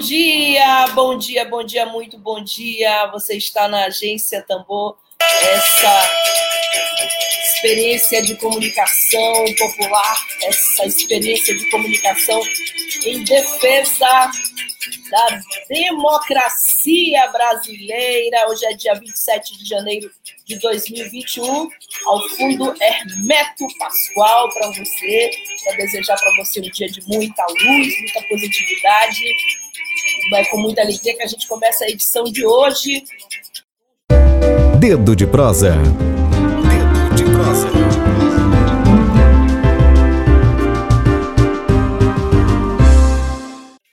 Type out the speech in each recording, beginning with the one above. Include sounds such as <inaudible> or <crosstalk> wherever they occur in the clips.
Dia, bom dia, bom dia, muito bom dia. Você está na Agência Tambor, essa experiência de comunicação popular, essa experiência de comunicação em defesa da democracia brasileira. Hoje é dia 27 de janeiro de 2021. Ao fundo, Hermeto Pascoal para você, para desejar para você um dia de muita luz, muita positividade. É com muita alegria que a gente começa a edição de hoje. Dedo de prosa. Dedo de prosa.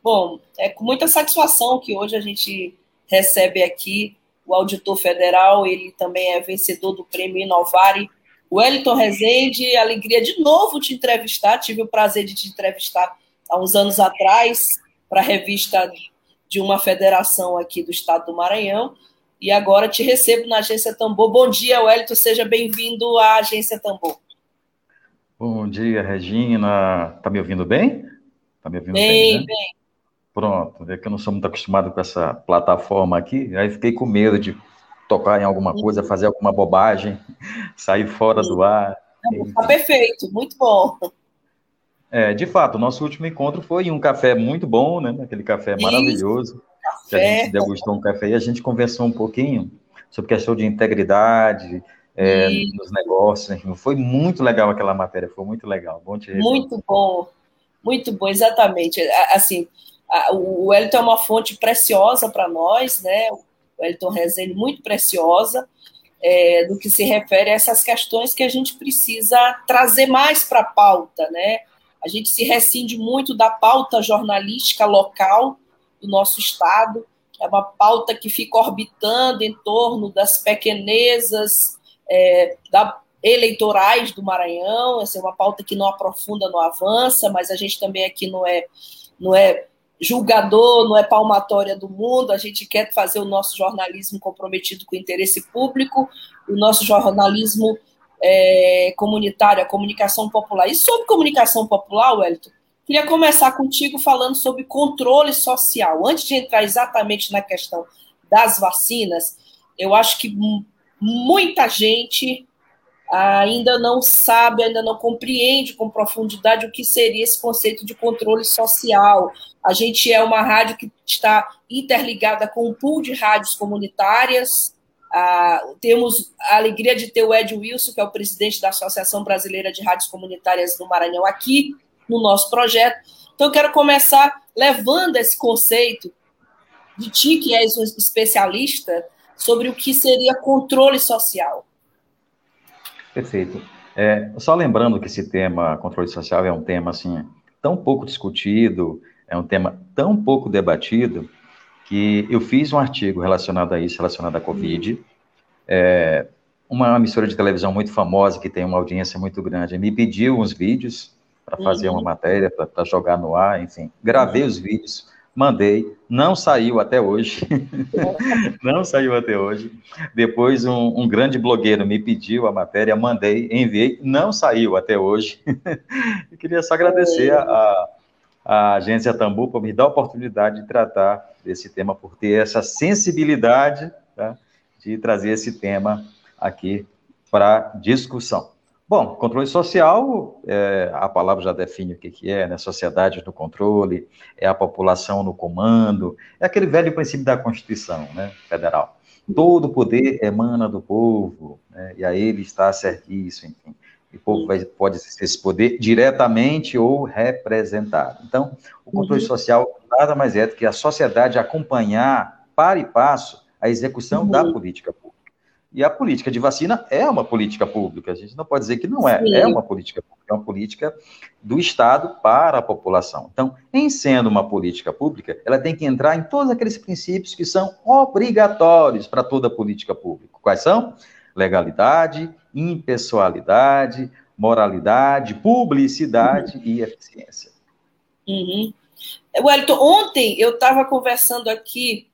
Bom, é com muita satisfação que hoje a gente recebe aqui o auditor federal, ele também é vencedor do prêmio Inovare, Wellington Rezende, alegria de novo te entrevistar, tive o prazer de te entrevistar há uns anos atrás para a revista de uma federação aqui do estado do Maranhão, e agora te recebo na Agência Tambor. Bom dia, Wellington, seja bem-vindo à Agência Tambor. Bom dia, Regina. Tá me ouvindo bem? Tá me ouvindo bem? Bem, né? bem. Pronto, é que eu não sou muito acostumado com essa plataforma aqui, aí fiquei com medo de tocar em alguma coisa, fazer alguma bobagem, <laughs> sair fora do ar. Está perfeito, muito bom. É, de fato, o nosso último encontro foi em um café muito bom, né? Aquele café maravilhoso. Café. Que a gente degustou um café e a gente conversou um pouquinho sobre questão de integridade é, nos negócios. Foi muito legal aquela matéria, foi muito legal. Bom te Muito bom, muito bom, exatamente. Assim, o Wellington é uma fonte preciosa para nós, né? O Wellington Rezende, muito preciosa, é, do que se refere a essas questões que a gente precisa trazer mais para a pauta, né? A gente se rescinde muito da pauta jornalística local do nosso estado, é uma pauta que fica orbitando em torno das pequenezas é, da, eleitorais do Maranhão, essa é uma pauta que não aprofunda, não avança, mas a gente também aqui não é, não é julgador, não é palmatória do mundo, a gente quer fazer o nosso jornalismo comprometido com o interesse público, o nosso jornalismo é, comunitário, a comunicação popular. E sobre comunicação popular, Wellington, queria começar contigo falando sobre controle social. Antes de entrar exatamente na questão das vacinas, eu acho que muita gente ainda não sabe, ainda não compreende com profundidade o que seria esse conceito de controle social. A gente é uma rádio que está interligada com um pool de rádios comunitárias. Ah, temos a alegria de ter o Ed Wilson, que é o presidente da Associação Brasileira de Rádios Comunitárias do Maranhão, aqui no nosso projeto. Então, quero começar levando esse conceito de ti, que és um especialista, sobre o que seria controle social. Perfeito. É, só lembrando que esse tema, controle social, é um tema assim tão pouco discutido, é um tema tão pouco debatido, que eu fiz um artigo relacionado a isso, relacionado à Covid. É, uma emissora de televisão muito famosa, que tem uma audiência muito grande, me pediu uns vídeos para fazer uhum. uma matéria, para jogar no ar, enfim. Gravei uhum. os vídeos, mandei, não saiu até hoje, <laughs> não saiu até hoje. Depois um, um, grande blogueiro me pediu a matéria, mandei, enviei, não saiu até hoje. <laughs> e queria só agradecer a, a agência Tambu por me dar a oportunidade de tratar desse tema, por ter essa sensibilidade tá, de trazer esse tema aqui para discussão. Bom, controle social, é, a palavra já define o que, que é, né? Sociedade no controle, é a população no comando, é aquele velho princípio da Constituição né, federal. Todo poder emana do povo, né, e a ele está a serviço, enfim. E o povo vai, pode exercer esse poder diretamente ou representado. Então, o controle uhum. social nada mais é do que a sociedade acompanhar, para e passo, a execução uhum. da política pública. E a política de vacina é uma política pública. A gente não pode dizer que não é, Sim. é uma política pública. é uma política do Estado para a população. Então, em sendo uma política pública, ela tem que entrar em todos aqueles princípios que são obrigatórios para toda política pública. Quais são? Legalidade, impessoalidade, moralidade, publicidade uhum. e eficiência. Uhum. Wellington, ontem eu estava conversando aqui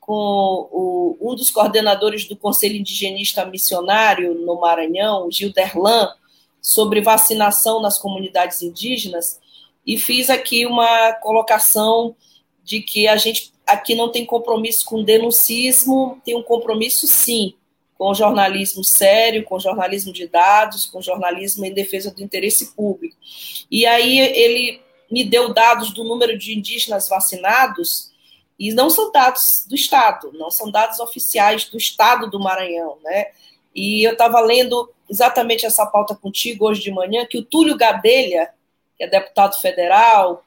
com o, um dos coordenadores do Conselho Indigenista Missionário no Maranhão, Gil Derlan, sobre vacinação nas comunidades indígenas, e fiz aqui uma colocação de que a gente aqui não tem compromisso com denuncismo, tem um compromisso sim com jornalismo sério, com jornalismo de dados, com jornalismo em defesa do interesse público. E aí ele me deu dados do número de indígenas vacinados, e não são dados do Estado, não são dados oficiais do Estado do Maranhão, né? E eu estava lendo exatamente essa pauta contigo hoje de manhã, que o Túlio Gadelha, que é deputado federal,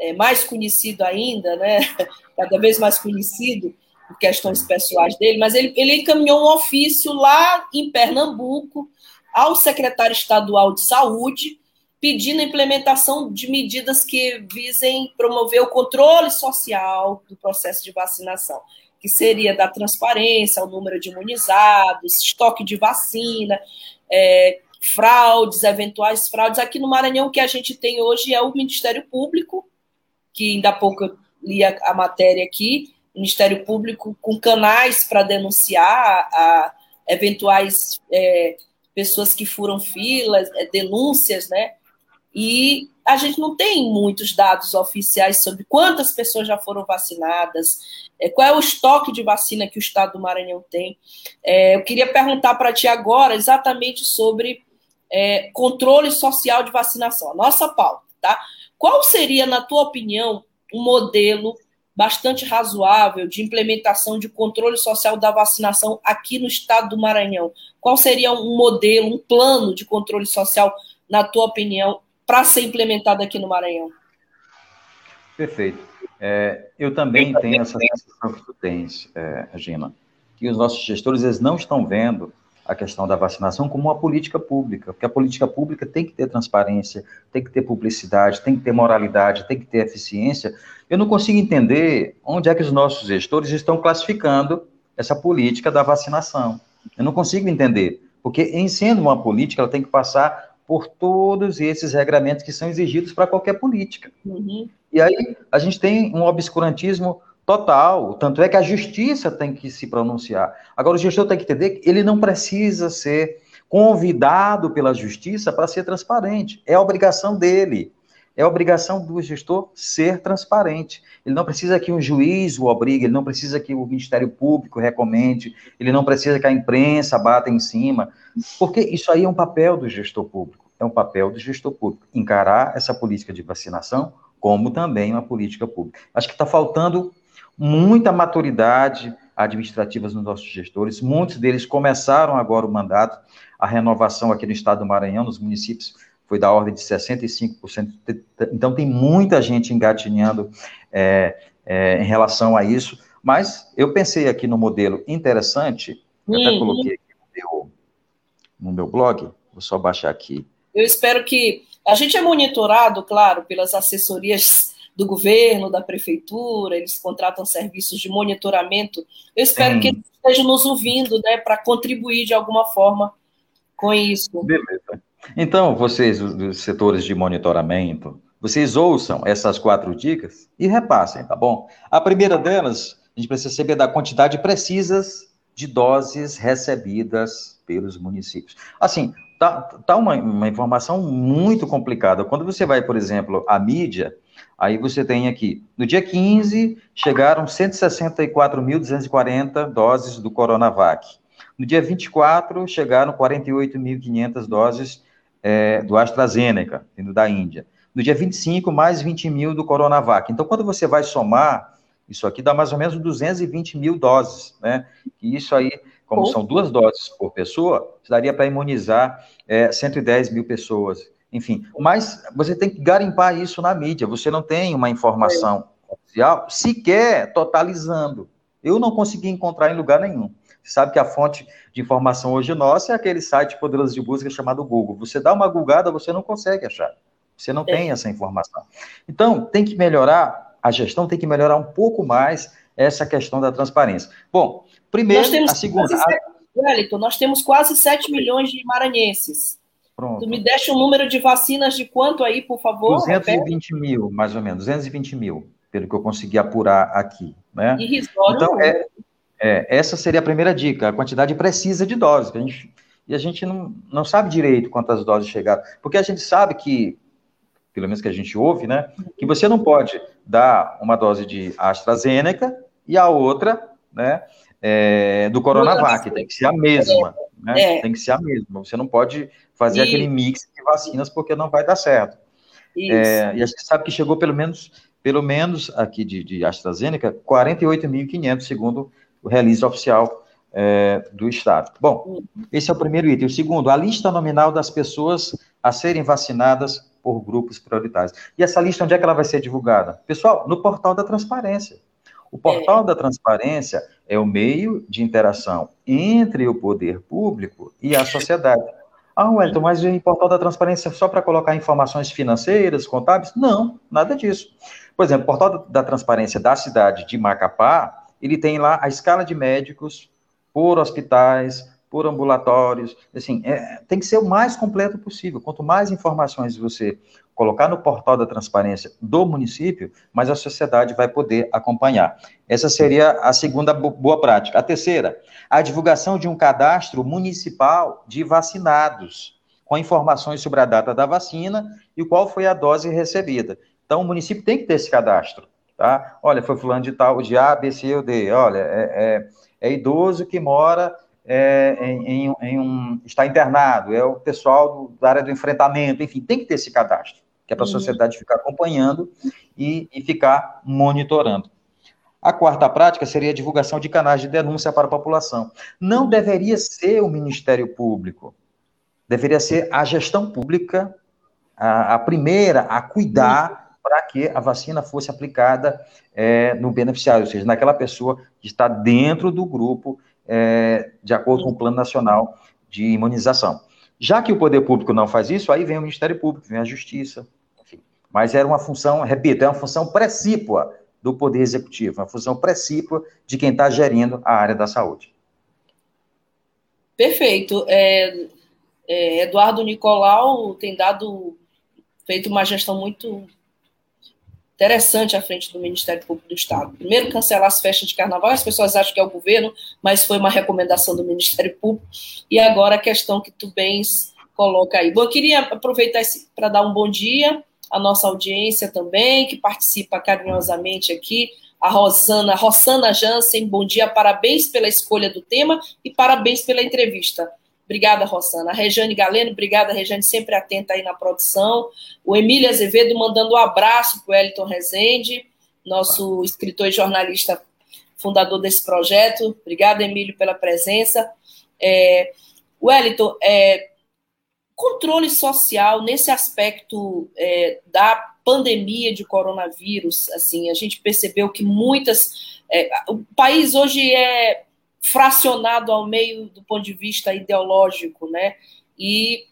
é mais conhecido ainda, né? <laughs> Cada vez mais conhecido por questões pessoais dele, mas ele, ele encaminhou um ofício lá em Pernambuco ao secretário estadual de saúde, pedindo a implementação de medidas que visem promover o controle social do processo de vacinação, que seria da transparência, o número de imunizados, estoque de vacina, é, fraudes, eventuais fraudes. Aqui no Maranhão, o que a gente tem hoje é o Ministério Público, que ainda há pouco eu li a, a matéria aqui, Ministério Público com canais para denunciar a eventuais é, pessoas que furam filas, é, denúncias, né? E a gente não tem muitos dados oficiais sobre quantas pessoas já foram vacinadas, é, qual é o estoque de vacina que o estado do Maranhão tem. É, eu queria perguntar para ti agora exatamente sobre é, controle social de vacinação, a nossa pauta, tá? Qual seria, na tua opinião, um modelo bastante razoável de implementação de controle social da vacinação aqui no estado do Maranhão? Qual seria um modelo, um plano de controle social, na tua opinião, para ser implementado aqui no Maranhão? Perfeito. É, eu também eu tenho essa sensação que tu tens, é, Gina, que os nossos gestores eles não estão vendo a questão da vacinação como uma política pública, porque a política pública tem que ter transparência, tem que ter publicidade, tem que ter moralidade, tem que ter eficiência. Eu não consigo entender onde é que os nossos gestores estão classificando essa política da vacinação. Eu não consigo entender, porque em sendo uma política, ela tem que passar por todos esses regramentos que são exigidos para qualquer política. Uhum. E aí a gente tem um obscurantismo total, tanto é que a justiça tem que se pronunciar. Agora, o gestor tem que entender que ele não precisa ser convidado pela justiça para ser transparente. É a obrigação dele. É a obrigação do gestor ser transparente. Ele não precisa que um juiz o obrigue, ele não precisa que o Ministério Público recomende, ele não precisa que a imprensa bata em cima, porque isso aí é um papel do gestor público. É um papel do gestor público encarar essa política de vacinação como também uma política pública. Acho que está faltando muita maturidade administrativa nos nossos gestores. Muitos deles começaram agora o mandato. A renovação aqui no estado do Maranhão, nos municípios, foi da ordem de 65%. Então, tem muita gente engatinhando é, é, em relação a isso. Mas eu pensei aqui no modelo interessante, eu até uhum. coloquei aqui no meu, no meu blog, vou só baixar aqui. Eu espero que. A gente é monitorado, claro, pelas assessorias do governo, da prefeitura, eles contratam serviços de monitoramento. Eu espero Sim. que eles estejam nos ouvindo, né, para contribuir de alguma forma com isso. Beleza. Então, vocês, dos setores de monitoramento, vocês ouçam essas quatro dicas e repassem, tá bom? A primeira delas, a gente precisa saber da quantidade precisa de doses recebidas pelos municípios. Assim, tá, tá uma, uma informação muito complicada. Quando você vai, por exemplo, à mídia, aí você tem aqui, no dia 15, chegaram 164.240 doses do Coronavac. No dia 24, chegaram 48.500 doses é, do AstraZeneca, vindo da Índia. No dia 25, mais 20 mil do Coronavac. Então, quando você vai somar, isso aqui dá mais ou menos 220 mil doses, né? E isso aí, como são duas doses por pessoa, daria para imunizar é, 110 mil pessoas. Enfim, mas você tem que garimpar isso na mídia. Você não tem uma informação oficial sequer totalizando. Eu não consegui encontrar em lugar nenhum. sabe que a fonte de informação hoje nossa é aquele site poderoso de busca chamado Google. Você dá uma googada, você não consegue achar. Você não é. tem essa informação. Então, tem que melhorar, a gestão tem que melhorar um pouco mais essa questão da transparência. Bom, primeiro, a segunda. Wellington, nós temos quase 7 milhões de maranhenses. Pronto. Tu me deixa um número de vacinas de quanto aí, por favor? 220 repete? mil, mais ou menos, 220 mil, pelo que eu consegui apurar aqui. Né? Irrisório. Então, é, é, essa seria a primeira dica, a quantidade precisa de doses. A gente, e a gente não, não sabe direito quantas doses chegaram, porque a gente sabe que, pelo menos que a gente ouve, né, que você não pode dar uma dose de AstraZeneca e a outra, né, é, do Coronavac, tem que ser a mesma, né? É. Tem que ser a mesma. Você não pode fazer aquele mix de vacinas porque não vai dar certo. É, e a gente sabe que chegou pelo menos, pelo menos aqui de, de AstraZeneca, 48.500, segundo o release oficial é, do Estado. Bom, esse é o primeiro item. O segundo, a lista nominal das pessoas a serem vacinadas por grupos prioritários. E essa lista, onde é que ela vai ser divulgada? Pessoal, no portal da transparência. O portal é. da transparência é o meio de interação entre o poder público e a sociedade. Ah, Wellington, mas o portal da transparência é só para colocar informações financeiras, contábeis? Não, nada disso. Por exemplo, o portal da transparência da cidade de Macapá, ele tem lá a escala de médicos por hospitais, por ambulatórios, assim, é, tem que ser o mais completo possível. Quanto mais informações você colocar no portal da transparência do município, mais a sociedade vai poder acompanhar. Essa seria a segunda boa prática. A terceira, a divulgação de um cadastro municipal de vacinados, com informações sobre a data da vacina e qual foi a dose recebida. Então, o município tem que ter esse cadastro, tá? Olha, foi fulano de tal, de A, B, C ou D. Olha, é, é, é idoso que mora é, em, em, um, está internado, é o pessoal do, da área do enfrentamento, enfim, tem que ter esse cadastro, que é para a uhum. sociedade ficar acompanhando e, e ficar monitorando. A quarta prática seria a divulgação de canais de denúncia para a população. Não deveria ser o Ministério Público, deveria ser a gestão pública, a, a primeira a cuidar para que a vacina fosse aplicada é, no beneficiário, ou seja, naquela pessoa que está dentro do grupo é, de acordo com o Plano Nacional de Imunização. Já que o poder público não faz isso, aí vem o Ministério Público, vem a Justiça. Mas era uma função, repito, é uma função precípua do Poder Executivo, uma função precípua de quem está gerindo a área da saúde. Perfeito. É, é, Eduardo Nicolau tem dado, feito uma gestão muito interessante à frente do Ministério Público do Estado. Primeiro, cancelar as festas de carnaval, as pessoas acham que é o governo, mas foi uma recomendação do Ministério Público. E agora a questão que tu bens coloca aí. Bom, eu queria aproveitar para dar um bom dia à nossa audiência também, que participa carinhosamente aqui. A Rosana, Rosana Jansen, bom dia, parabéns pela escolha do tema e parabéns pela entrevista. Obrigada, Rosana. A Rejane Galeno, obrigada, Rejane, sempre atenta aí na produção. O Emílio Azevedo mandando um abraço para o Elton Rezende, nosso escritor e jornalista, fundador desse projeto. Obrigada, Emílio, pela presença. É, Wellington, é, controle social nesse aspecto é, da pandemia de coronavírus, assim, a gente percebeu que muitas. É, o país hoje é fracionado ao meio do ponto de vista ideológico, né? E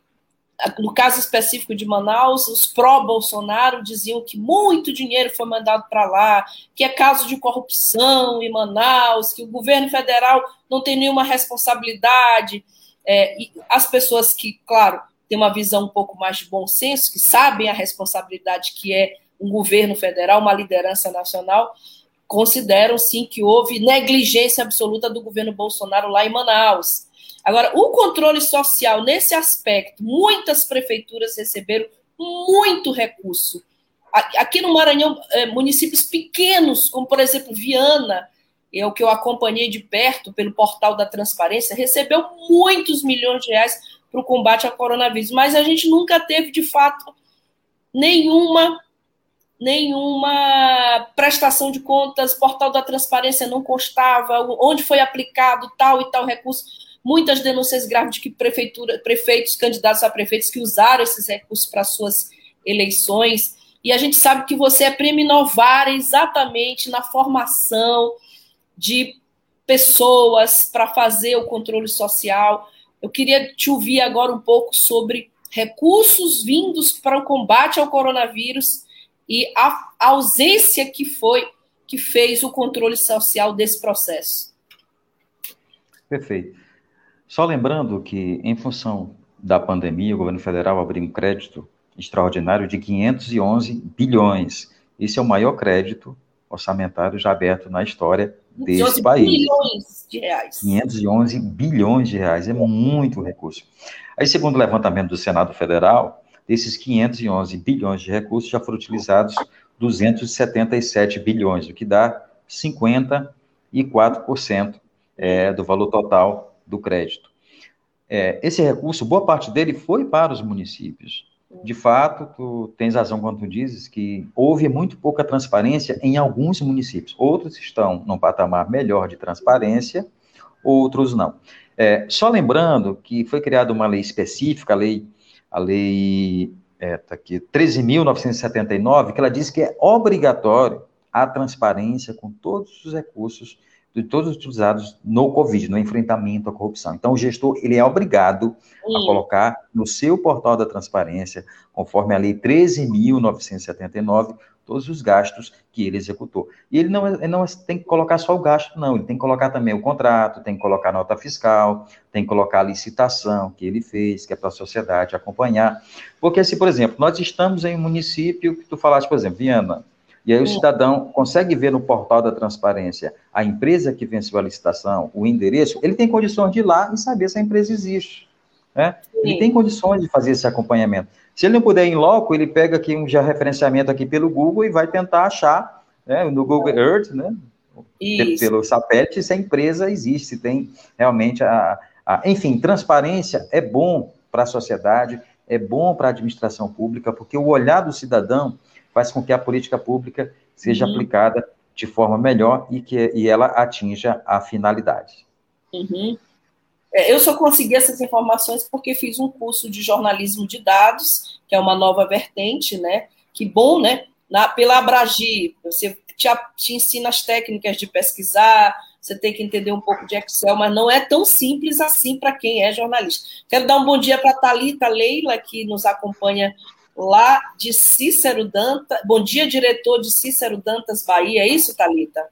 no caso específico de Manaus, os pró-Bolsonaro diziam que muito dinheiro foi mandado para lá, que é caso de corrupção em Manaus, que o governo federal não tem nenhuma responsabilidade. É, as pessoas que, claro, têm uma visão um pouco mais de bom senso, que sabem a responsabilidade que é um governo federal, uma liderança nacional, consideram sim que houve negligência absoluta do governo Bolsonaro lá em Manaus. Agora, o controle social nesse aspecto, muitas prefeituras receberam muito recurso. Aqui no Maranhão, é, municípios pequenos, como por exemplo Viana, é o que eu acompanhei de perto pelo portal da transparência, recebeu muitos milhões de reais para o combate ao coronavírus, mas a gente nunca teve de fato nenhuma nenhuma prestação de contas, portal da transparência não constava, onde foi aplicado tal e tal recurso. Muitas denúncias graves de que prefeitura, prefeitos, candidatos a prefeitos que usaram esses recursos para suas eleições. E a gente sabe que você é prêmio Novara exatamente na formação de pessoas para fazer o controle social. Eu queria te ouvir agora um pouco sobre recursos vindos para o combate ao coronavírus e a ausência que foi que fez o controle social desse processo. Perfeito. Só lembrando que, em função da pandemia, o governo federal abriu um crédito extraordinário de 511 bilhões. Esse é o maior crédito orçamentário já aberto na história desse país. bilhões de reais. 511 bilhões de reais, é muito recurso. Aí, segundo o levantamento do Senado Federal, desses 511 bilhões de recursos já foram utilizados 277 bilhões, o que dá 54% é, do valor total do crédito. É, esse recurso, boa parte dele foi para os municípios. De fato, tu tens razão quando tu dizes que houve muito pouca transparência em alguns municípios. Outros estão num patamar melhor de transparência, outros não. É, só lembrando que foi criada uma lei específica, a lei, a lei é, tá aqui, 13.979, que ela diz que é obrigatório a transparência com todos os recursos de todos utilizados no Covid, no enfrentamento à corrupção. Então, o gestor ele é obrigado a colocar no seu portal da transparência, conforme a Lei 13.979, todos os gastos que ele executou. E ele não, ele não tem que colocar só o gasto, não, ele tem que colocar também o contrato, tem que colocar a nota fiscal, tem que colocar a licitação que ele fez, que é para a sociedade acompanhar. Porque se, por exemplo, nós estamos em um município que tu falaste, por exemplo, Viana, e aí o cidadão consegue ver no portal da transparência a empresa que venceu a licitação, o endereço, ele tem condições de ir lá e saber se a empresa existe. Né? Ele tem condições de fazer esse acompanhamento. Se ele não puder ir em loco, ele pega aqui um já referenciamento aqui pelo Google e vai tentar achar né, no Google Earth, né, Isso. pelo satélite, se a empresa existe, se tem realmente a, a... Enfim, transparência é bom para a sociedade, é bom para a administração pública, porque o olhar do cidadão faz com que a política pública seja uhum. aplicada de forma melhor e que e ela atinja a finalidade. Uhum. É, eu só consegui essas informações porque fiz um curso de jornalismo de dados, que é uma nova vertente, né? Que bom, né? Na, pela Abragi, você te, te ensina as técnicas de pesquisar, você tem que entender um pouco de Excel, mas não é tão simples assim para quem é jornalista. Quero dar um bom dia para a Thalita Leila, que nos acompanha lá de Cícero Dantas. Bom dia, diretor de Cícero Dantas, Bahia. É isso, Thalita?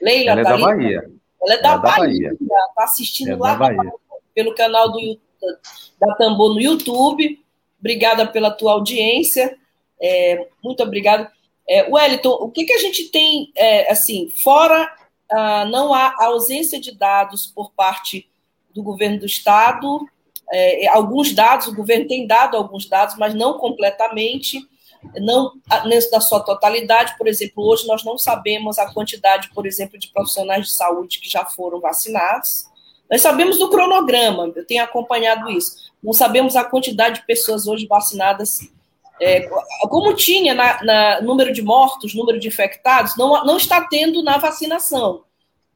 Leila, Ela é Thalita? da Bahia. Ela é da, Ela Bahia. Está assistindo é lá da, pelo canal do, da Tambor no YouTube. Obrigada pela tua audiência. É, muito obrigado. É, Wellington, o que, que a gente tem, é, assim, fora ah, não há ausência de dados por parte do governo do Estado, é, alguns dados, o governo tem dado alguns dados, mas não completamente, não na sua totalidade. Por exemplo, hoje nós não sabemos a quantidade, por exemplo, de profissionais de saúde que já foram vacinados. Nós sabemos do cronograma, eu tenho acompanhado isso. Não sabemos a quantidade de pessoas hoje vacinadas. É, como tinha na, na, número de mortos, número de infectados, não, não está tendo na vacinação.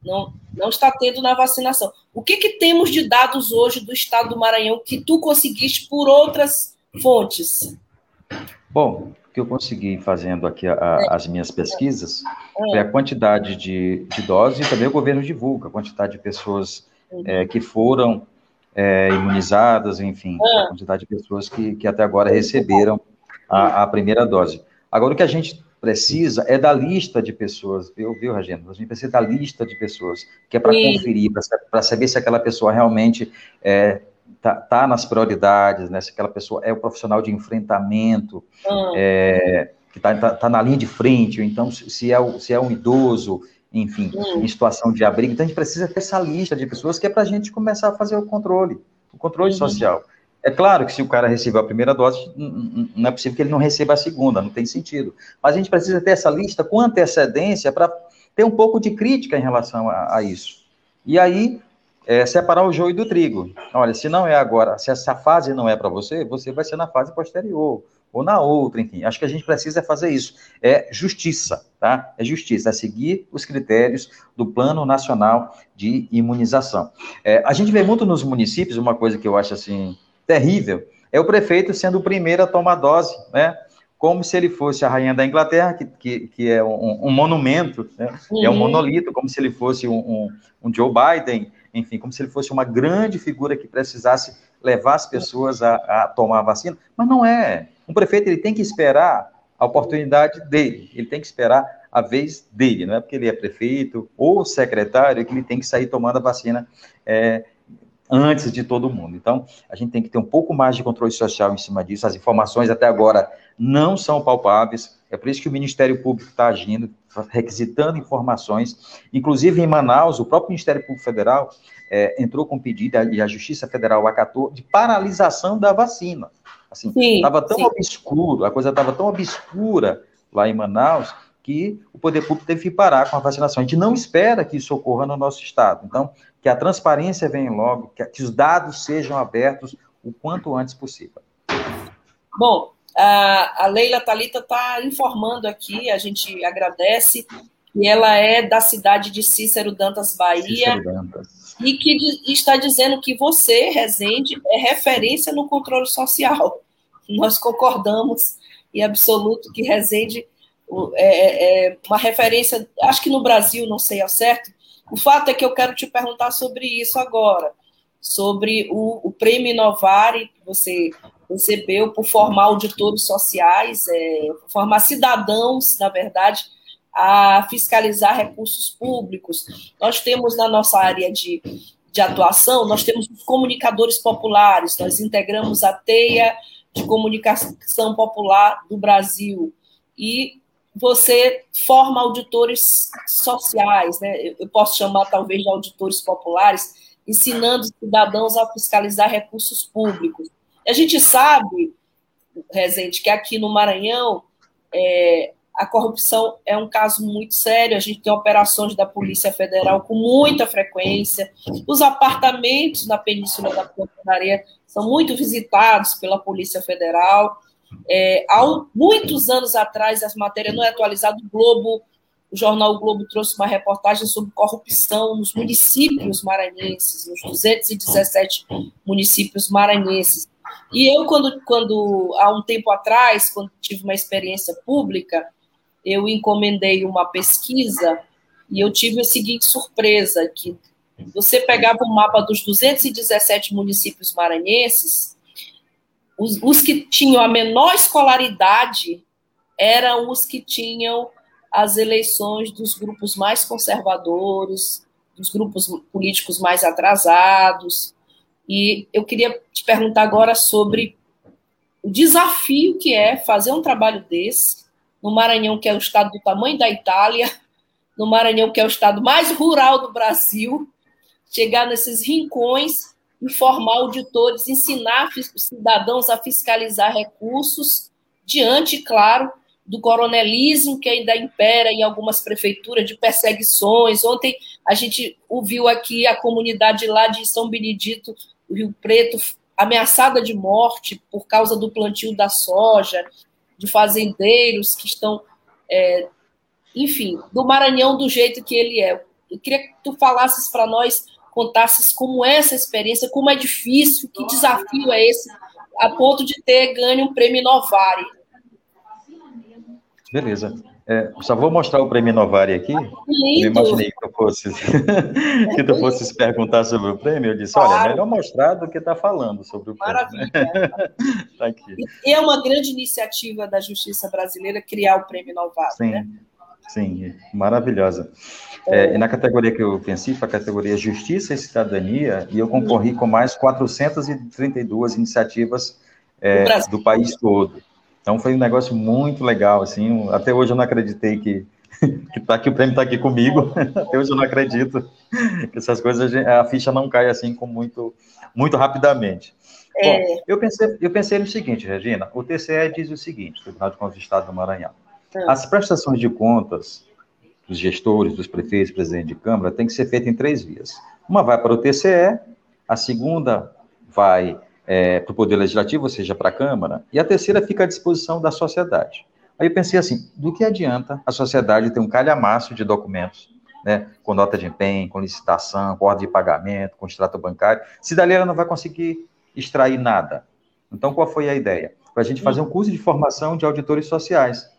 Não, não está tendo na vacinação. O que, que temos de dados hoje do estado do Maranhão que tu conseguiste por outras fontes? Bom, o que eu consegui fazendo aqui a, a, é. as minhas pesquisas é. foi a quantidade de, de doses e também o governo divulga, a quantidade de pessoas uhum. é, que foram é, imunizadas, enfim, a ah. quantidade de pessoas que, que até agora receberam a, a primeira dose. Agora, o que a gente precisa é da lista de pessoas, viu, viu Regina? A gente precisa da lista de pessoas, que é para conferir, para saber se aquela pessoa realmente é, tá, tá, nas prioridades, né? Se aquela pessoa é o profissional de enfrentamento, hum. é, que está tá, tá, na linha de frente, ou então se é, o, se é um idoso, enfim, hum. em situação de abrigo. Então a gente precisa ter essa lista de pessoas que é para a gente começar a fazer o controle, o controle uhum. social. É claro que se o cara recebeu a primeira dose, não é possível que ele não receba a segunda, não tem sentido. Mas a gente precisa ter essa lista com antecedência para ter um pouco de crítica em relação a, a isso. E aí, é, separar o joio do trigo. Olha, se não é agora, se essa fase não é para você, você vai ser na fase posterior, ou na outra, enfim. Acho que a gente precisa fazer isso. É justiça, tá? É justiça, é seguir os critérios do Plano Nacional de Imunização. É, a gente vê muito nos municípios, uma coisa que eu acho assim terrível, é o prefeito sendo o primeiro a tomar dose, né? como se ele fosse a rainha da Inglaterra, que, que, que é um, um monumento, né? uhum. é um uhum. monolito, como se ele fosse um, um, um, Joe Biden, enfim, como se ele fosse uma grande figura que precisasse levar as pessoas a, a tomar a vacina, mas não é. Um prefeito ele tem que esperar a oportunidade dele, ele tem que esperar a vez dele, não é porque ele é prefeito ou secretário que ele tem que sair tomando a vacina é, antes de todo mundo. Então, a gente tem que ter um pouco mais de controle social em cima disso. As informações até agora não são palpáveis. É por isso que o Ministério Público está agindo, requisitando informações. Inclusive, em Manaus, o próprio Ministério Público Federal é, entrou com pedido, e a Justiça Federal acatou, de paralisação da vacina. Assim, estava tão sim. obscuro, a coisa estava tão obscura lá em Manaus, que o poder público teve que parar com a vacinação. A gente não espera que isso ocorra no nosso estado. Então, que a transparência venha logo, que, que os dados sejam abertos o quanto antes possível. Bom, a, a Leila Talita está informando aqui, a gente agradece, que ela é da cidade de Cícero Dantas, Bahia, Cícero Dantas. e que está dizendo que você, Rezende, é referência no controle social. Nós concordamos em absoluto que Rezende é, é, é uma referência, acho que no Brasil, não sei ao certo. O fato é que eu quero te perguntar sobre isso agora, sobre o, o prêmio Inovare que você recebeu por formar auditores sociais, é, formar cidadãos, na verdade, a fiscalizar recursos públicos. Nós temos na nossa área de, de atuação, nós temos os comunicadores populares, nós integramos a teia de comunicação popular do Brasil e você forma auditores sociais, né? eu posso chamar talvez de auditores populares, ensinando cidadãos a fiscalizar recursos públicos. A gente sabe, Rezende, que aqui no Maranhão é, a corrupção é um caso muito sério, a gente tem operações da Polícia Federal com muita frequência, os apartamentos na Península da Areia são muito visitados pela Polícia Federal, é, há muitos anos atrás, as matérias não é atualizada, o Globo, o jornal o Globo trouxe uma reportagem sobre corrupção nos municípios maranhenses, nos 217 municípios maranhenses. E eu, quando, quando há um tempo atrás, quando tive uma experiência pública, eu encomendei uma pesquisa e eu tive a seguinte surpresa, que você pegava o um mapa dos 217 municípios maranhenses, os, os que tinham a menor escolaridade eram os que tinham as eleições dos grupos mais conservadores, dos grupos políticos mais atrasados. E eu queria te perguntar agora sobre o desafio que é fazer um trabalho desse no Maranhão, que é o estado do tamanho da Itália, no Maranhão, que é o estado mais rural do Brasil, chegar nesses rincões informar auditores, ensinar cidadãos a fiscalizar recursos, diante, claro, do coronelismo que ainda impera em algumas prefeituras, de perseguições. Ontem a gente ouviu aqui a comunidade lá de São Benedito, Rio Preto, ameaçada de morte por causa do plantio da soja, de fazendeiros que estão, é, enfim, do Maranhão do jeito que ele é. Eu queria que tu falasses para nós contasses como é essa experiência, como é difícil, que desafio é esse, a ponto de ter ganho um prêmio Novare. Beleza. É, só vou mostrar o prêmio Novari aqui. Lindo. Eu imaginei que tu fosse <laughs> que tu fosses perguntar sobre o prêmio. Eu disse, claro. olha, é melhor mostrar do que estar tá falando sobre o prêmio. Maravilha. <laughs> tá aqui. E é uma grande iniciativa da Justiça Brasileira criar o prêmio Novari, Sim. né? Sim, maravilhosa. É, e na categoria que eu pensei, foi a categoria Justiça e Cidadania, e eu concorri com mais 432 iniciativas é, do país todo. Então foi um negócio muito legal, assim, até hoje eu não acreditei que, <laughs> que, tá, que o prêmio está aqui comigo, <laughs> até hoje eu não acredito que essas coisas, a ficha não cai assim com muito, muito rapidamente. É. Bom, eu pensei, eu pensei no seguinte, Regina, o TCE diz o seguinte, Tribunal de Contas do Estado do Maranhão. As prestações de contas dos gestores, dos prefeitos, presidente de Câmara, tem que ser feita em três vias. Uma vai para o TCE, a segunda vai é, para o Poder Legislativo, ou seja, para a Câmara, e a terceira fica à disposição da sociedade. Aí eu pensei assim, do que adianta a sociedade ter um calhamaço de documentos, né, com nota de empenho, com licitação, com ordem de pagamento, com extrato bancário, se dali ela não vai conseguir extrair nada. Então, qual foi a ideia? para a gente fazer um curso de formação de auditores sociais,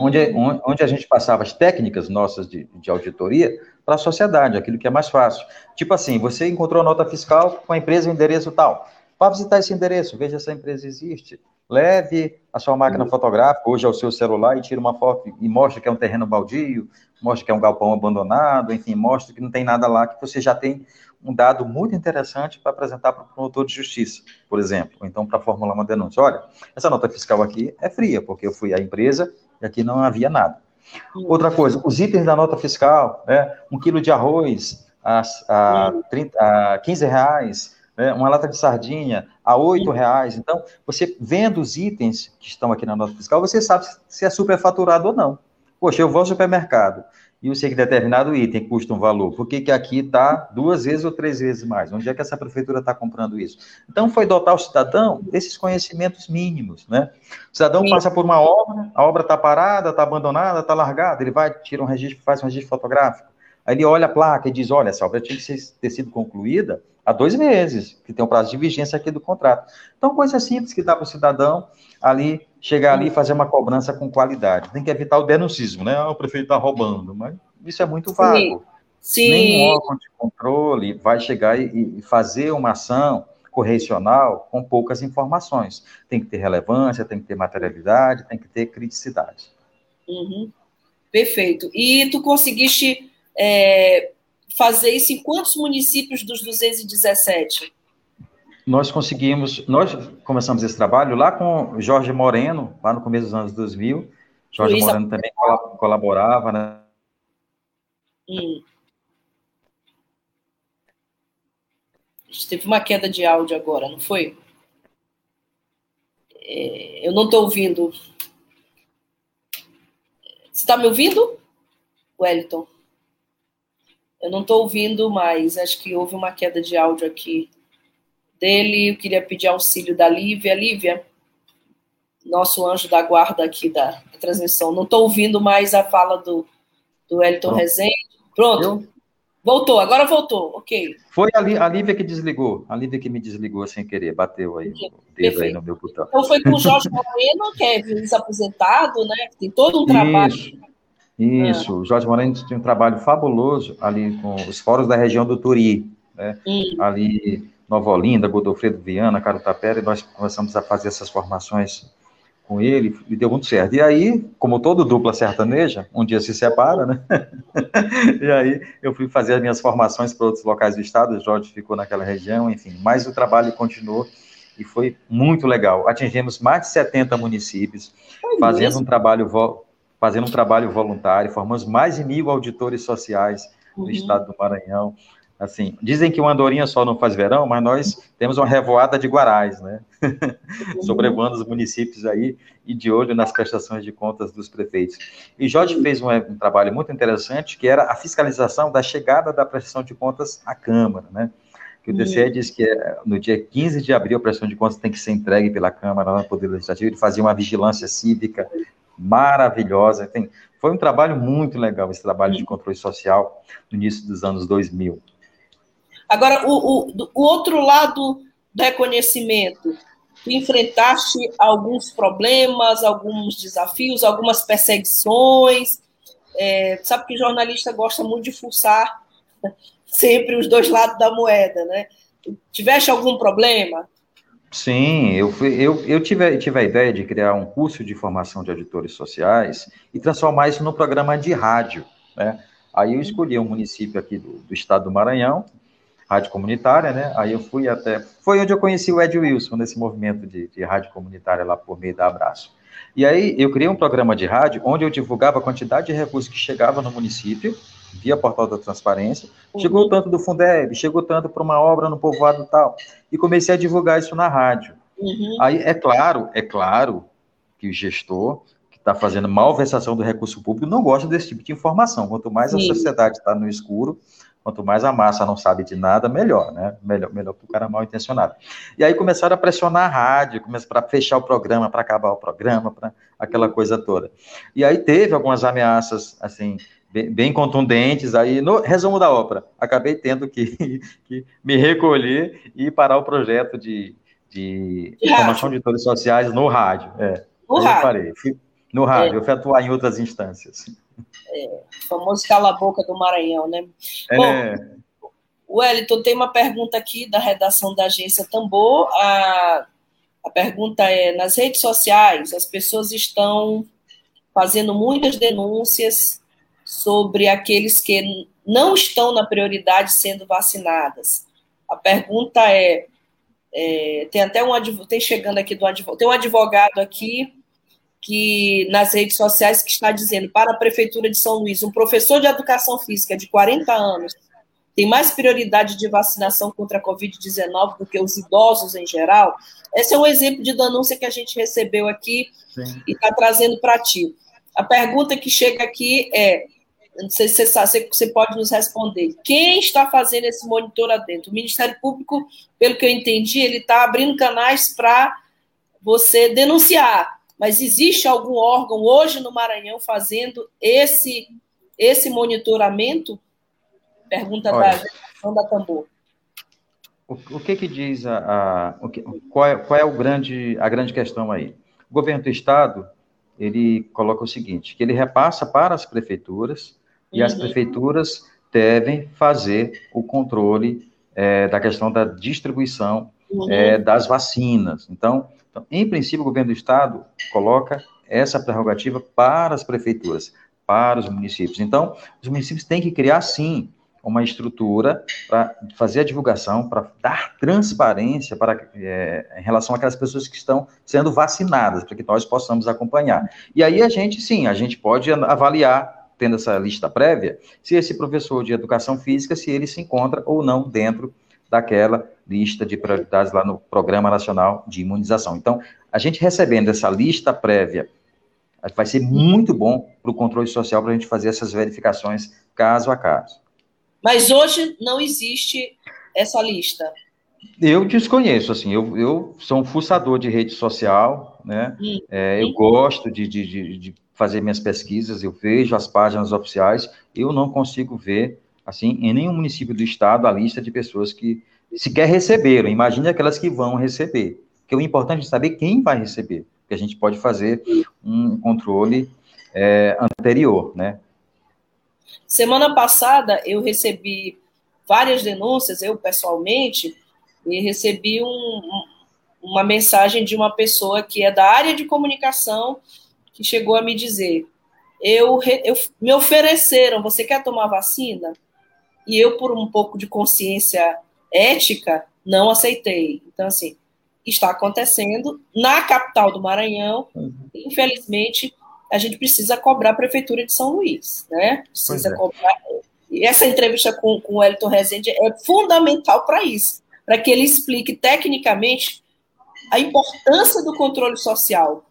onde, onde a gente passava as técnicas nossas de, de auditoria para a sociedade, aquilo que é mais fácil. Tipo assim, você encontrou a nota fiscal com a empresa, o endereço tal. Vá visitar esse endereço, veja se a empresa existe. Leve a sua máquina uhum. fotográfica, hoje é o seu celular, e tira uma foto e mostra que é um terreno baldio, mostra que é um galpão abandonado, enfim, mostra que não tem nada lá, que você já tem um dado muito interessante para apresentar para o promotor de justiça, por exemplo, ou então para formular uma denúncia. Olha, essa nota fiscal aqui é fria, porque eu fui à empresa e aqui não havia nada. Outra coisa, os itens da nota fiscal, né, um quilo de arroz a, a, 30, a 15 reais, né, uma lata de sardinha a 8 reais. Então, você vendo os itens que estão aqui na nota fiscal, você sabe se é superfaturado ou não. Poxa, eu vou ao supermercado, e eu sei que determinado item custa um valor, por que, que aqui está duas vezes ou três vezes mais? Onde é que essa prefeitura está comprando isso? Então, foi dotar o cidadão desses conhecimentos mínimos, né? O cidadão Sim. passa por uma obra, a obra está parada, está abandonada, está largada, ele vai, tira um registro, faz um registro fotográfico, aí ele olha a placa e diz, olha, essa obra tinha que ter sido concluída há dois meses, que tem um prazo de vigência aqui do contrato. Então, coisa simples que dá para o cidadão ali chegar ali e fazer uma cobrança com qualidade. Tem que evitar o denuncismo, né? Ah, o prefeito está roubando, mas isso é muito vago. Sim. Sim. Nenhum órgão de controle vai chegar e, e fazer uma ação correcional com poucas informações. Tem que ter relevância, tem que ter materialidade, tem que ter criticidade. Uhum. Perfeito. E tu conseguiste é, fazer isso em quantos municípios dos 217? Nós conseguimos, nós começamos esse trabalho lá com Jorge Moreno, lá no começo dos anos 2000. Jorge Luísa... Moreno também colaborava, né? Hum. Teve uma queda de áudio agora, não foi? É, eu não estou ouvindo. Você está me ouvindo, Wellington? Eu não estou ouvindo mais. Acho que houve uma queda de áudio aqui dele. Eu queria pedir auxílio da Lívia. Lívia, nosso anjo da guarda aqui da, da transmissão. Não estou ouvindo mais a fala do, do Elton Pronto. Rezende. Pronto. Eu? Voltou, agora voltou, ok. Foi a, a Lívia que desligou, a Lívia que me desligou sem querer, bateu aí o dedo aí no meu botão. Então foi com o Jorge Moreno, que é desaposentado, né? Tem todo um trabalho. Isso, isso. Ah. o Jorge Moreno tem um trabalho fabuloso ali com os fóruns da região do Turi, né? Hum. Ali Nova Olinda, Godofredo Viana, Carutapera, e nós começamos a fazer essas formações com ele e deu muito certo. E aí, como todo dupla sertaneja, um dia se separa, né? <laughs> e aí eu fui fazer as minhas formações para outros locais do estado, o Jorge ficou naquela região, enfim, mas o trabalho continuou e foi muito legal. Atingimos mais de 70 municípios, é fazendo um trabalho fazendo um trabalho voluntário, formamos mais de mil auditores sociais no uhum. estado do Maranhão. Assim, dizem que uma andorinha só não faz verão, mas nós temos uma revoada de guarais, né? <laughs> Sobrevoando os municípios aí e de olho nas prestações de contas dos prefeitos. E Jorge fez um, um, trabalho muito interessante, que era a fiscalização da chegada da prestação de contas à Câmara, né? Que o DCE uhum. diz que é, no dia 15 de abril a prestação de contas tem que ser entregue pela Câmara no Poder Legislativo, ele fazia uma vigilância cívica maravilhosa. Tem, foi um trabalho muito legal, esse trabalho de controle social no início dos anos 2000. Agora, o, o, o outro lado do reconhecimento, tu enfrentaste alguns problemas, alguns desafios, algumas perseguições. É, sabe que jornalista gosta muito de fuçar <laughs> sempre os dois lados da moeda, né? Tiveste algum problema? Sim, eu, fui, eu, eu tive, tive a ideia de criar um curso de formação de auditores sociais e transformar isso num programa de rádio, né? Aí eu escolhi um município aqui do, do estado do Maranhão, rádio comunitária, né? Aí eu fui até. Foi onde eu conheci o Ed Wilson, nesse movimento de, de rádio comunitária lá por meio da Abraço. E aí eu criei um programa de rádio onde eu divulgava a quantidade de recursos que chegava no município, via portal da transparência, uhum. chegou tanto do Fundeb, chegou tanto para uma obra no povoado tal, e comecei a divulgar isso na rádio. Uhum. Aí é claro, é claro que o gestor que está fazendo malversação do recurso público não gosta desse tipo de informação. Quanto mais Sim. a sociedade está no escuro, Quanto mais a massa não sabe de nada, melhor, né? Melhor, melhor para o cara mal intencionado. E aí começaram a pressionar a rádio, para fechar o programa, para acabar o programa, para aquela coisa toda. E aí teve algumas ameaças, assim, bem, bem contundentes. Aí, no resumo da ópera, acabei tendo que, <laughs> que me recolher e parar o projeto de, de, de formação de editores sociais no rádio. É. No rádio. Eu parei. No rádio, é. eu fui atuar em outras instâncias. É, o famoso cala-boca do Maranhão, né? É. Bom, Wellington, tem uma pergunta aqui da redação da agência Tambor. A, a pergunta é: nas redes sociais, as pessoas estão fazendo muitas denúncias sobre aqueles que não estão na prioridade sendo vacinadas. A pergunta é, é tem até um tem chegando aqui do advogado, tem um advogado aqui que nas redes sociais que está dizendo para a prefeitura de São Luís, um professor de educação física de 40 anos tem mais prioridade de vacinação contra a Covid-19 do que os idosos em geral. Esse é um exemplo de denúncia que a gente recebeu aqui Sim. e está trazendo para ti. A pergunta que chega aqui é: não sei se você, você pode nos responder. Quem está fazendo esse monitoramento? O Ministério Público, pelo que eu entendi, ele está abrindo canais para você denunciar. Mas existe algum órgão hoje no Maranhão fazendo esse, esse monitoramento? Pergunta Olha, da da Tambor. O, o, que que diz a, a o que, qual, é, qual é o grande, a grande questão aí? O governo do estado ele coloca o seguinte, que ele repassa para as prefeituras e as uhum. prefeituras devem fazer o controle é, da questão da distribuição uhum. é, das vacinas. Então, então, em princípio, o governo do estado coloca essa prerrogativa para as prefeituras, para os municípios. Então, os municípios têm que criar, sim, uma estrutura para fazer a divulgação, para dar transparência para, é, em relação àquelas pessoas que estão sendo vacinadas, para que nós possamos acompanhar. E aí a gente, sim, a gente pode avaliar, tendo essa lista prévia, se esse professor de educação física, se ele se encontra ou não dentro daquela lista de prioridades lá no Programa Nacional de Imunização. Então, a gente recebendo essa lista prévia, vai ser muito bom para o controle social para a gente fazer essas verificações caso a caso. Mas hoje não existe essa lista. Eu desconheço, assim, eu, eu sou um fuçador de rede social, né? Hum. É, eu gosto de, de, de, de, fazer minhas pesquisas, eu vejo as páginas oficiais, eu não consigo ver, assim, em nenhum município do estado a lista de pessoas que sequer receberam. Imagine aquelas que vão receber. Porque o importante é saber quem vai receber, que a gente pode fazer um controle é, anterior, né? Semana passada eu recebi várias denúncias, eu pessoalmente, e recebi um, uma mensagem de uma pessoa que é da área de comunicação que chegou a me dizer: eu, eu me ofereceram, você quer tomar vacina? E eu, por um pouco de consciência ética, não aceitei. Então, assim, está acontecendo na capital do Maranhão, uhum. infelizmente a gente precisa cobrar a Prefeitura de São Luís, né? Precisa é. cobrar. E essa entrevista com, com o Elton Rezende é fundamental para isso, para que ele explique tecnicamente a importância do controle social.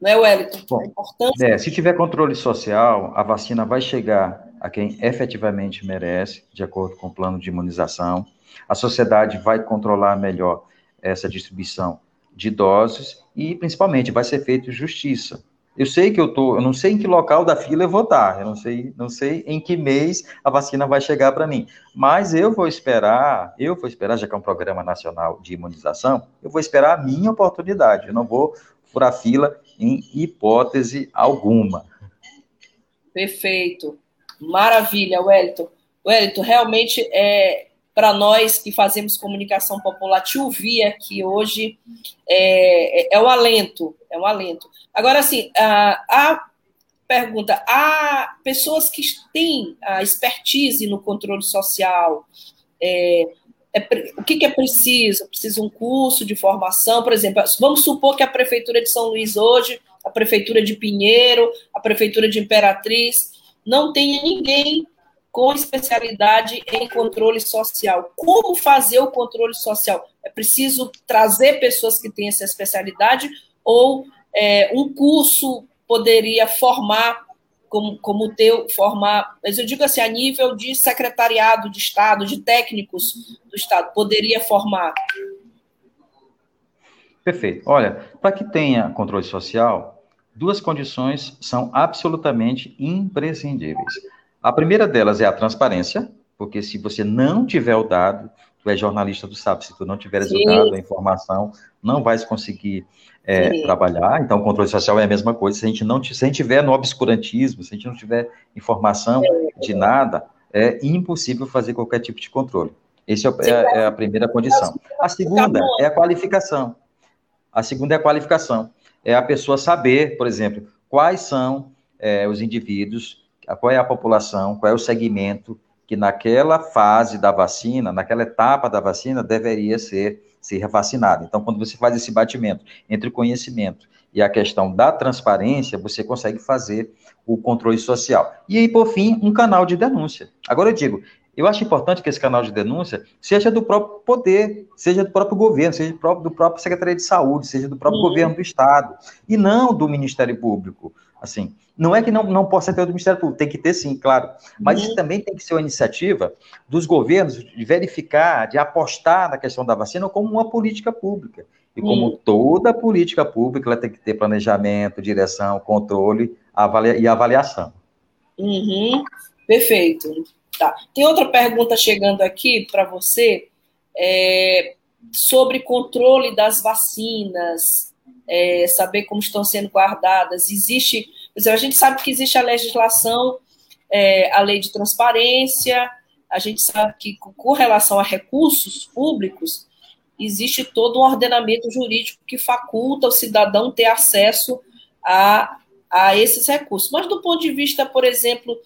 Não é, Wellington? Bom. É, se tiver controle social, a vacina vai chegar a quem efetivamente merece, de acordo com o plano de imunização. A sociedade vai controlar melhor essa distribuição de doses e, principalmente, vai ser feita justiça. Eu sei que eu tô, eu não sei em que local da fila eu vou estar, eu não sei, não sei em que mês a vacina vai chegar para mim, mas eu vou esperar, eu vou esperar, já que é um programa nacional de imunização, eu vou esperar a minha oportunidade, eu não vou furar fila em hipótese alguma. Perfeito. Maravilha, Wellington. Wellington, realmente é, para nós que fazemos comunicação popular, te ouvir aqui hoje é, é, é um alento, é um alento. Agora, assim, a, a pergunta, há pessoas que têm a expertise no controle social, é, é, o que, que, é preciso? Precisa um curso de formação, por exemplo, vamos supor que a Prefeitura de São Luís hoje, a Prefeitura de Pinheiro, a Prefeitura de Imperatriz, não tenha ninguém com especialidade em controle social. Como fazer o controle social? É preciso trazer pessoas que têm essa especialidade ou é, um curso poderia formar como, como teu, formar, mas eu digo assim, a nível de secretariado de Estado, de técnicos do Estado, poderia formar? Perfeito. Olha, para que tenha controle social, duas condições são absolutamente imprescindíveis. A primeira delas é a transparência, porque se você não tiver o dado, tu é jornalista, tu sabe, se tu não tiveres Sim. o dado, a informação, não vais conseguir é, trabalhar. Então, o controle social é a mesma coisa. Se a gente não se a gente tiver no obscurantismo, se a gente não tiver informação é. de nada, é impossível fazer qualquer tipo de controle. Essa é, é, é, a primeira condição. A segunda é a qualificação. A segunda é a qualificação. É a pessoa saber, por exemplo, quais são é, os indivíduos, qual é a população, qual é o segmento que naquela fase da vacina, naquela etapa da vacina, deveria ser ser vacinado. Então, quando você faz esse batimento entre o conhecimento e a questão da transparência, você consegue fazer o controle social. E aí, por fim, um canal de denúncia. Agora eu digo, eu acho importante que esse canal de denúncia seja do próprio poder, seja do próprio governo, seja do próprio, do próprio Secretaria de Saúde, seja do próprio uhum. governo do Estado, e não do Ministério Público. Assim, não é que não, não possa ter o do Ministério Público, tem que ter sim, claro. Mas uhum. isso também tem que ser uma iniciativa dos governos de verificar, de apostar na questão da vacina como uma política pública. E como uhum. toda política pública, ela tem que ter planejamento, direção, controle avalia e avaliação. Uhum. Perfeito. Tá. Tem outra pergunta chegando aqui para você é, sobre controle das vacinas, é, saber como estão sendo guardadas. Existe a gente sabe que existe a legislação, é, a lei de transparência, a gente sabe que, com relação a recursos públicos, existe todo um ordenamento jurídico que faculta o cidadão ter acesso a, a esses recursos. Mas, do ponto de vista, por exemplo,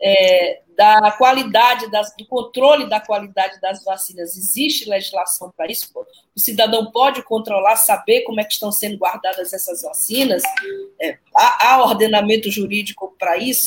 é, da qualidade, das, do controle da qualidade das vacinas, existe legislação para isso? O cidadão pode controlar, saber como é que estão sendo guardadas essas vacinas? É, há, há ordenamento jurídico para isso?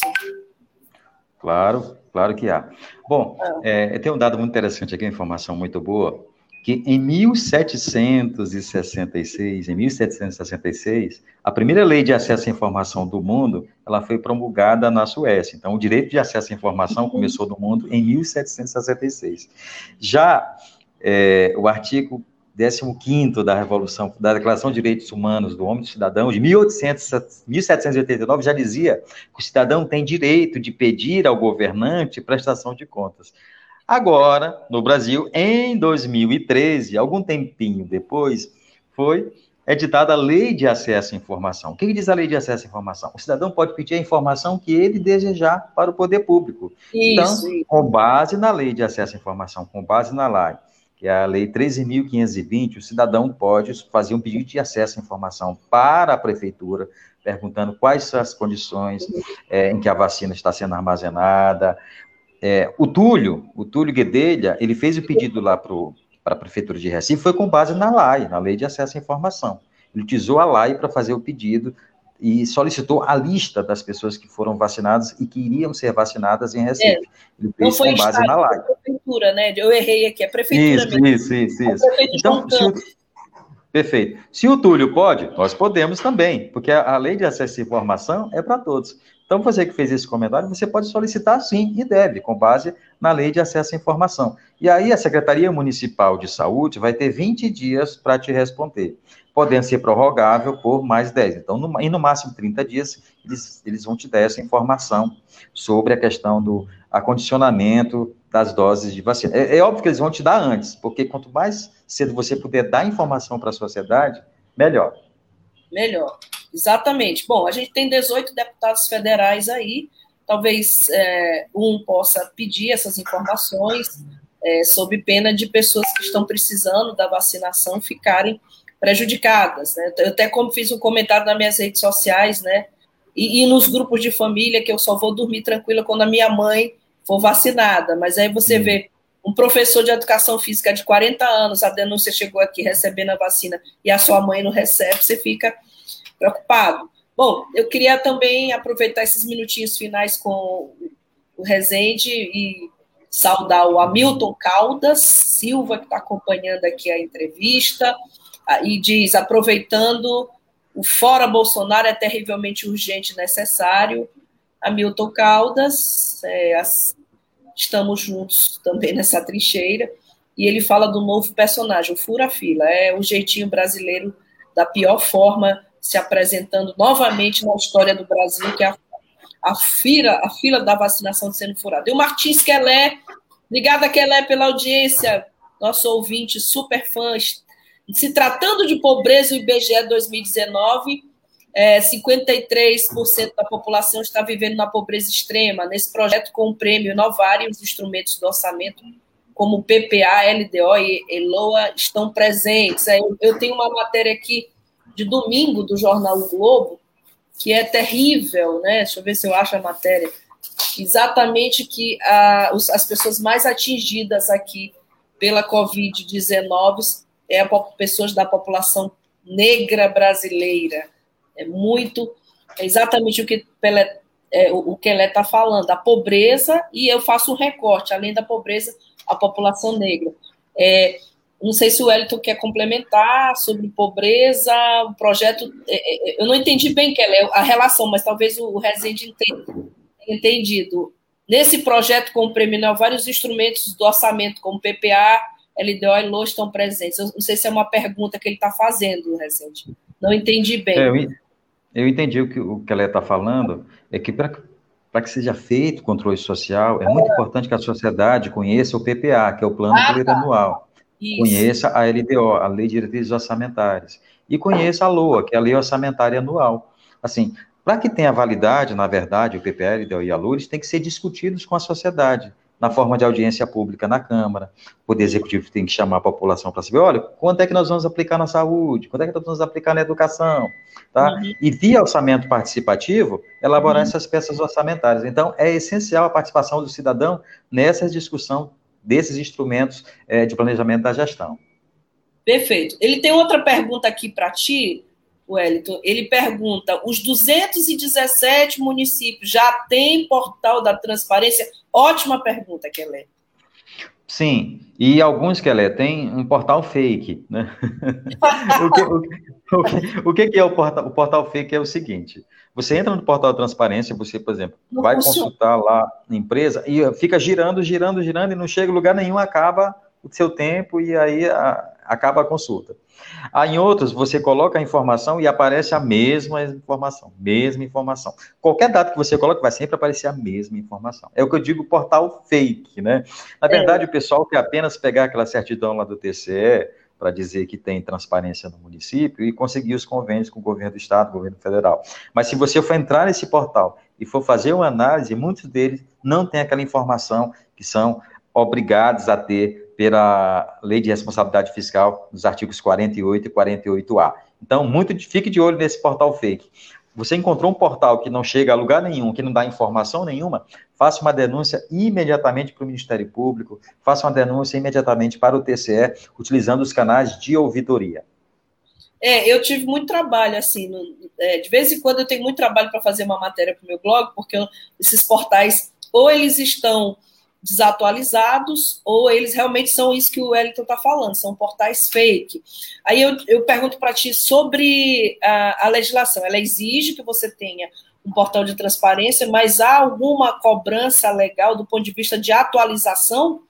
Claro, claro que há. Bom, ah. é, tem um dado muito interessante aqui, uma informação muito boa que em 1766, em 1766, a primeira lei de acesso à informação do mundo, ela foi promulgada na Suécia. Então, o direito de acesso à informação uhum. começou no mundo em 1766. Já é, o artigo 15 da Revolução, da Declaração de Direitos Humanos do Homem e do Cidadão, de 1800, 1789, já dizia que o cidadão tem direito de pedir ao governante prestação de contas. Agora, no Brasil, em 2013, algum tempinho depois, foi editada a Lei de Acesso à Informação. O que diz a Lei de Acesso à Informação? O cidadão pode pedir a informação que ele desejar para o poder público. Isso. Então, com base na Lei de Acesso à Informação, com base na lei, que é a Lei 13.520, o cidadão pode fazer um pedido de acesso à informação para a prefeitura, perguntando quais são as condições é, em que a vacina está sendo armazenada, é, o Túlio, o Túlio Guedelha, ele fez o pedido lá para a Prefeitura de Recife, foi com base na LAI, na Lei de Acesso à Informação. Ele utilizou a LAI para fazer o pedido e solicitou a lista das pessoas que foram vacinadas e que iriam ser vacinadas em Recife. É, ele fez com base na LAI. prefeitura, né? Eu errei aqui, é prefeitura isso, mesmo. Isso, isso, isso. Então, se o, perfeito. Se o Túlio pode, nós podemos também, porque a, a lei de acesso à informação é para todos. Então, você que fez esse comentário, você pode solicitar sim e deve, com base na lei de acesso à informação. E aí, a Secretaria Municipal de Saúde vai ter 20 dias para te responder, podendo ser prorrogável por mais 10. Então, no, e no máximo 30 dias, eles, eles vão te dar essa informação sobre a questão do acondicionamento das doses de vacina. É, é óbvio que eles vão te dar antes, porque quanto mais cedo você puder dar informação para a sociedade, melhor. Melhor. Exatamente. Bom, a gente tem 18 deputados federais aí, talvez é, um possa pedir essas informações, é, sob pena de pessoas que estão precisando da vacinação ficarem prejudicadas. Né? Eu até como fiz um comentário nas minhas redes sociais, né? E, e, nos grupos de família, que eu só vou dormir tranquila quando a minha mãe for vacinada. Mas aí você hum. vê um professor de educação física de 40 anos, a denúncia chegou aqui recebendo a vacina e a sua mãe não recebe, você fica preocupado. Bom, eu queria também aproveitar esses minutinhos finais com o Rezende e saudar o Hamilton Caldas Silva, que está acompanhando aqui a entrevista, ah, e diz: aproveitando o fora Bolsonaro é terrivelmente urgente e necessário. Hamilton Caldas, é, as, estamos juntos também nessa trincheira, e ele fala do novo personagem, o Fura Fila, é o jeitinho brasileiro da pior forma se apresentando novamente na história do Brasil, que é a, a, fila, a fila da vacinação sendo furada. E o Martins Quelé, ligada Quelé pela audiência. nosso ouvinte super fã, se tratando de pobreza, o IBGE 2019, é, 53% da população está vivendo na pobreza extrema. Nesse projeto, com o prêmio Inovar e os instrumentos do orçamento, como PPA, LDO e ELOA, estão presentes. Eu, eu tenho uma matéria aqui de domingo do jornal o Globo, que é terrível, né? Deixa eu ver se eu acho a matéria. Exatamente que os, as pessoas mais atingidas aqui pela Covid-19 é a, pessoas da população negra brasileira. É muito, é exatamente o que Pelé, é, o, o Kelé está falando, a pobreza, e eu faço um recorte, além da pobreza, a população negra. É, não sei se o Wellington quer complementar sobre pobreza, o projeto. É, é, eu não entendi bem, Kelé, a relação, mas talvez o Rezende entenda, tenha entendido. Nesse projeto com o Prêmio Nobel, vários instrumentos do orçamento, como PPA, LDO e LO, estão presentes. Eu não sei se é uma pergunta que ele está fazendo, Rezende. Não entendi bem. É, eu, eu entendi o que o Kelé está falando, é que para que seja feito controle social, é muito importante que a sociedade conheça o PPA, que é o Plano ah, Plurianual. Tá. Conheça a LDO, a Lei de Diretrizes Orçamentárias. E conheça a LOA, que é a Lei Orçamentária Anual. Assim, para que tenha validade, na verdade, o LDO e a LUA, eles têm que ser discutidos com a sociedade na forma de audiência pública na Câmara. O Poder Executivo tem que chamar a população para saber, olha, quanto é que nós vamos aplicar na saúde, quanto é que nós vamos aplicar na educação, tá? Uhum. E via orçamento participativo, elaborar uhum. essas peças orçamentárias. Então, é essencial a participação do cidadão nessa discussão desses instrumentos é, de planejamento da gestão. Perfeito. Ele tem outra pergunta aqui para ti, Wellington. Ele pergunta: os 217 municípios já têm portal da transparência? Ótima pergunta, Kelé. Sim, e alguns, Kelé, têm um portal fake, né? <laughs> o, que, o, o, o, que, é o portal? O portal fake é o seguinte: você entra no portal da transparência, você, por exemplo, não vai funciona. consultar lá a empresa e fica girando, girando, girando e não chega em lugar nenhum, acaba o seu tempo e aí a, acaba a consulta. Aí em outros, você coloca a informação e aparece a mesma informação, mesma informação. Qualquer dado que você coloca, vai sempre aparecer a mesma informação. É o que eu digo portal fake, né? Na é. verdade, é. o pessoal quer apenas pegar aquela certidão lá do TCE para dizer que tem transparência no município e conseguir os convênios com o governo do estado, governo federal. Mas se você for entrar nesse portal e for fazer uma análise, muitos deles não têm aquela informação que são obrigados a ter pela Lei de Responsabilidade Fiscal, nos artigos 48 e 48A. Então, muito, fique de olho nesse portal fake. Você encontrou um portal que não chega a lugar nenhum, que não dá informação nenhuma, faça uma denúncia imediatamente para o Ministério Público, faça uma denúncia imediatamente para o TCE, utilizando os canais de ouvidoria. É, eu tive muito trabalho, assim, no, é, de vez em quando eu tenho muito trabalho para fazer uma matéria para o meu blog, porque eu, esses portais, ou eles estão desatualizados, ou eles realmente são isso que o Wellington está falando, são portais fake. Aí eu, eu pergunto para ti sobre a, a, legislação. Ela exige que você tenha um portal de transparência, mas há alguma cobrança legal do ponto de vista de atualização?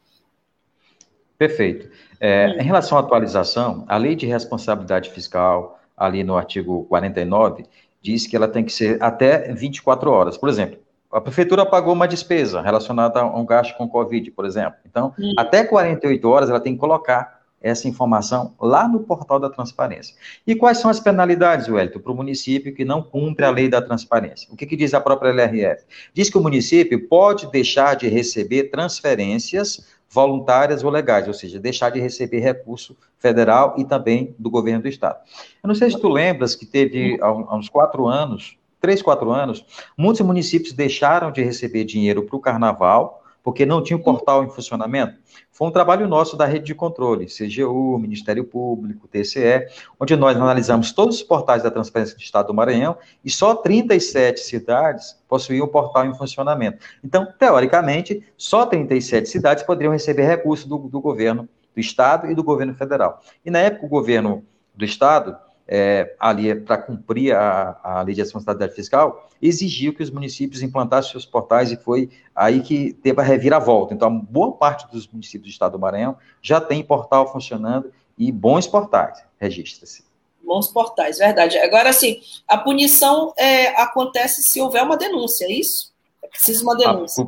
Perfeito. É, hum. Em relação à atualização, a lei de responsabilidade fiscal, ali no artigo 49, diz que ela tem que ser até 24 horas. Por exemplo, a prefeitura pagou uma despesa relacionada a um gasto com Covid, por exemplo. Então, Sim. até 48 horas ela tem que colocar essa informação lá no portal da transparência. E quais são as penalidades, Wellington, para o município que não cumpre a lei da transparência? O que, que diz a própria LRF? Diz que o município pode deixar de receber transferências voluntárias ou legais, ou seja, deixar de receber recurso federal e também do governo do estado. Eu não sei se tu lembras que teve há uns quatro anos três, quatro anos, muitos municípios deixaram de receber dinheiro para o carnaval, porque não tinha o portal em funcionamento. Foi um trabalho nosso da rede de controle, CGU, Ministério Público, TCE, onde nós analisamos todos os portais da transparência do Estado do Maranhão e só 37 cidades possuíam o portal em funcionamento. Então, teoricamente, só 37 cidades poderiam receber recursos do, do governo do Estado e do governo federal. E na época, o governo do Estado é, ali para cumprir a, a lei de responsabilidade fiscal, exigiu que os municípios implantassem seus portais e foi aí que teve a reviravolta. Então, boa parte dos municípios do estado do Maranhão já tem portal funcionando e bons portais, registra-se. Bons portais, verdade. Agora, sim, a punição é, acontece se houver uma denúncia, é isso? É preciso uma denúncia.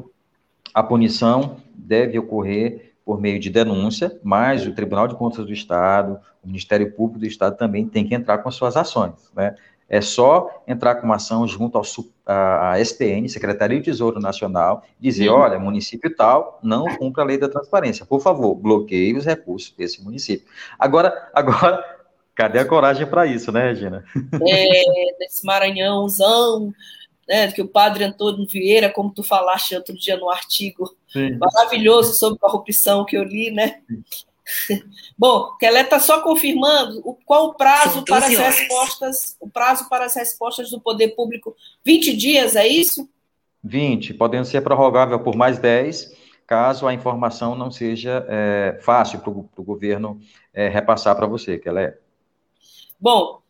A, a punição deve ocorrer por meio de denúncia, mas o Tribunal de Contas do Estado, o Ministério Público do Estado também tem que entrar com as suas ações, né? É só entrar com uma ação junto ao a, a STN, Secretaria de Tesouro Nacional, dizer, Sim. olha, município tal não cumpre a lei da transparência. Por favor, bloqueie os recursos desse município. Agora, agora, <laughs> cadê a coragem para isso, né, Regina? É, desse Maranhãozão, né, que o padre Antônio Vieira, como tu falaste outro dia no artigo Sim. maravilhoso sobre corrupção que eu li, né? <laughs> Bom, Kelé está só confirmando o, qual o prazo para as horas. respostas, o prazo para as respostas do poder público, 20 dias, é isso? 20, podendo ser prorrogável por mais 10, caso a informação não seja é, fácil para o governo é, repassar para você, Kelé. Bom,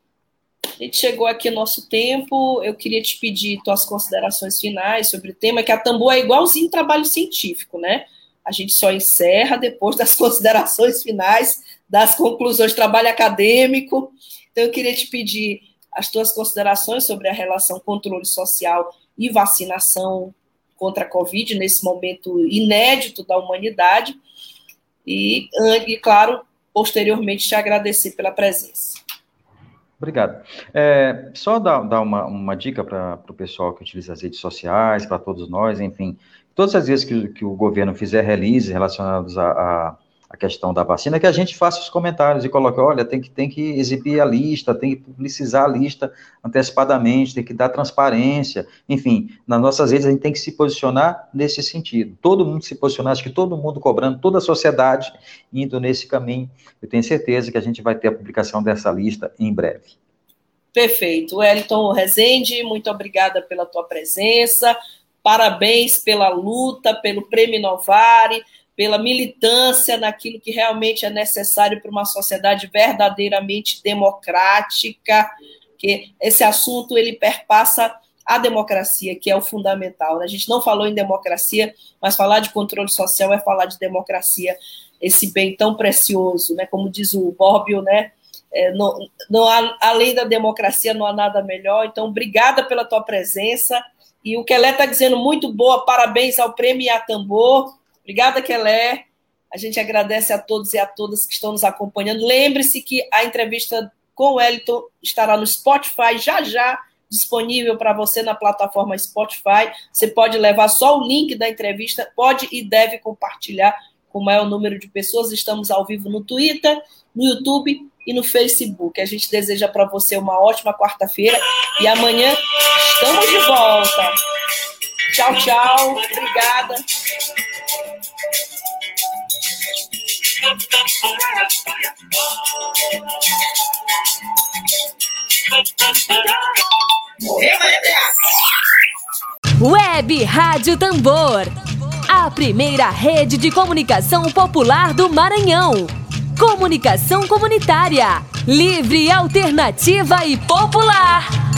a gente chegou aqui no nosso tempo, eu queria te pedir tuas considerações finais sobre o tema, que a Tambu é igualzinho trabalho científico, né? a gente só encerra depois das <laughs> considerações finais, das conclusões trabalho acadêmico. Então, eu queria te pedir as tuas considerações sobre a relação controle social e vacinação contra a Covid, nesse momento inédito da humanidade. E, e claro, posteriormente, te agradecer pela presença. Obrigado. É, só dar, dar uma, uma dica para o pessoal que utiliza as redes sociais, para todos nós, enfim, todas as vezes que, que o governo fizer release relacionados à, à, questão da vacina, que a gente faça os comentários e coloque, olha, tem que, tem que exibir a lista, tem que publicizar a lista antecipadamente, tem que dar transparência, enfim, nas nossas redes a gente tem que se posicionar nesse sentido. Todo mundo se posicionar, acho que todo mundo cobrando, toda a sociedade indo nesse caminho. Eu tenho certeza que a gente vai ter a publicação dessa lista em breve. Perfeito. Wellington Rezende, muito obrigada pela tua presença. Parabéns pela luta, pelo Prêmio Novare, pela militância naquilo que realmente é necessário para uma sociedade verdadeiramente democrática, que esse assunto ele perpassa a democracia, que é o fundamental. Né? A gente não falou em democracia, mas falar de controle social é falar de democracia, esse bem tão precioso, né? Como diz o Borbio, né? É, não, não há, além da democracia não há nada melhor. Então, obrigada pela tua presença. E o Kelé está dizendo muito boa, parabéns ao Prêmio Tambor. Obrigada, Kelé. A gente agradece a todos e a todas que estão nos acompanhando. Lembre-se que a entrevista com o Wellington estará no Spotify já já disponível para você na plataforma Spotify. Você pode levar só o link da entrevista, pode e deve compartilhar com o maior número de pessoas. Estamos ao vivo no Twitter, no YouTube e no Facebook. A gente deseja para você uma ótima quarta-feira e amanhã estamos de volta. Tchau, tchau. Obrigada. Web Rádio Tambor. A primeira rede de comunicação popular do Maranhão. Comunicação comunitária. Livre, alternativa e popular.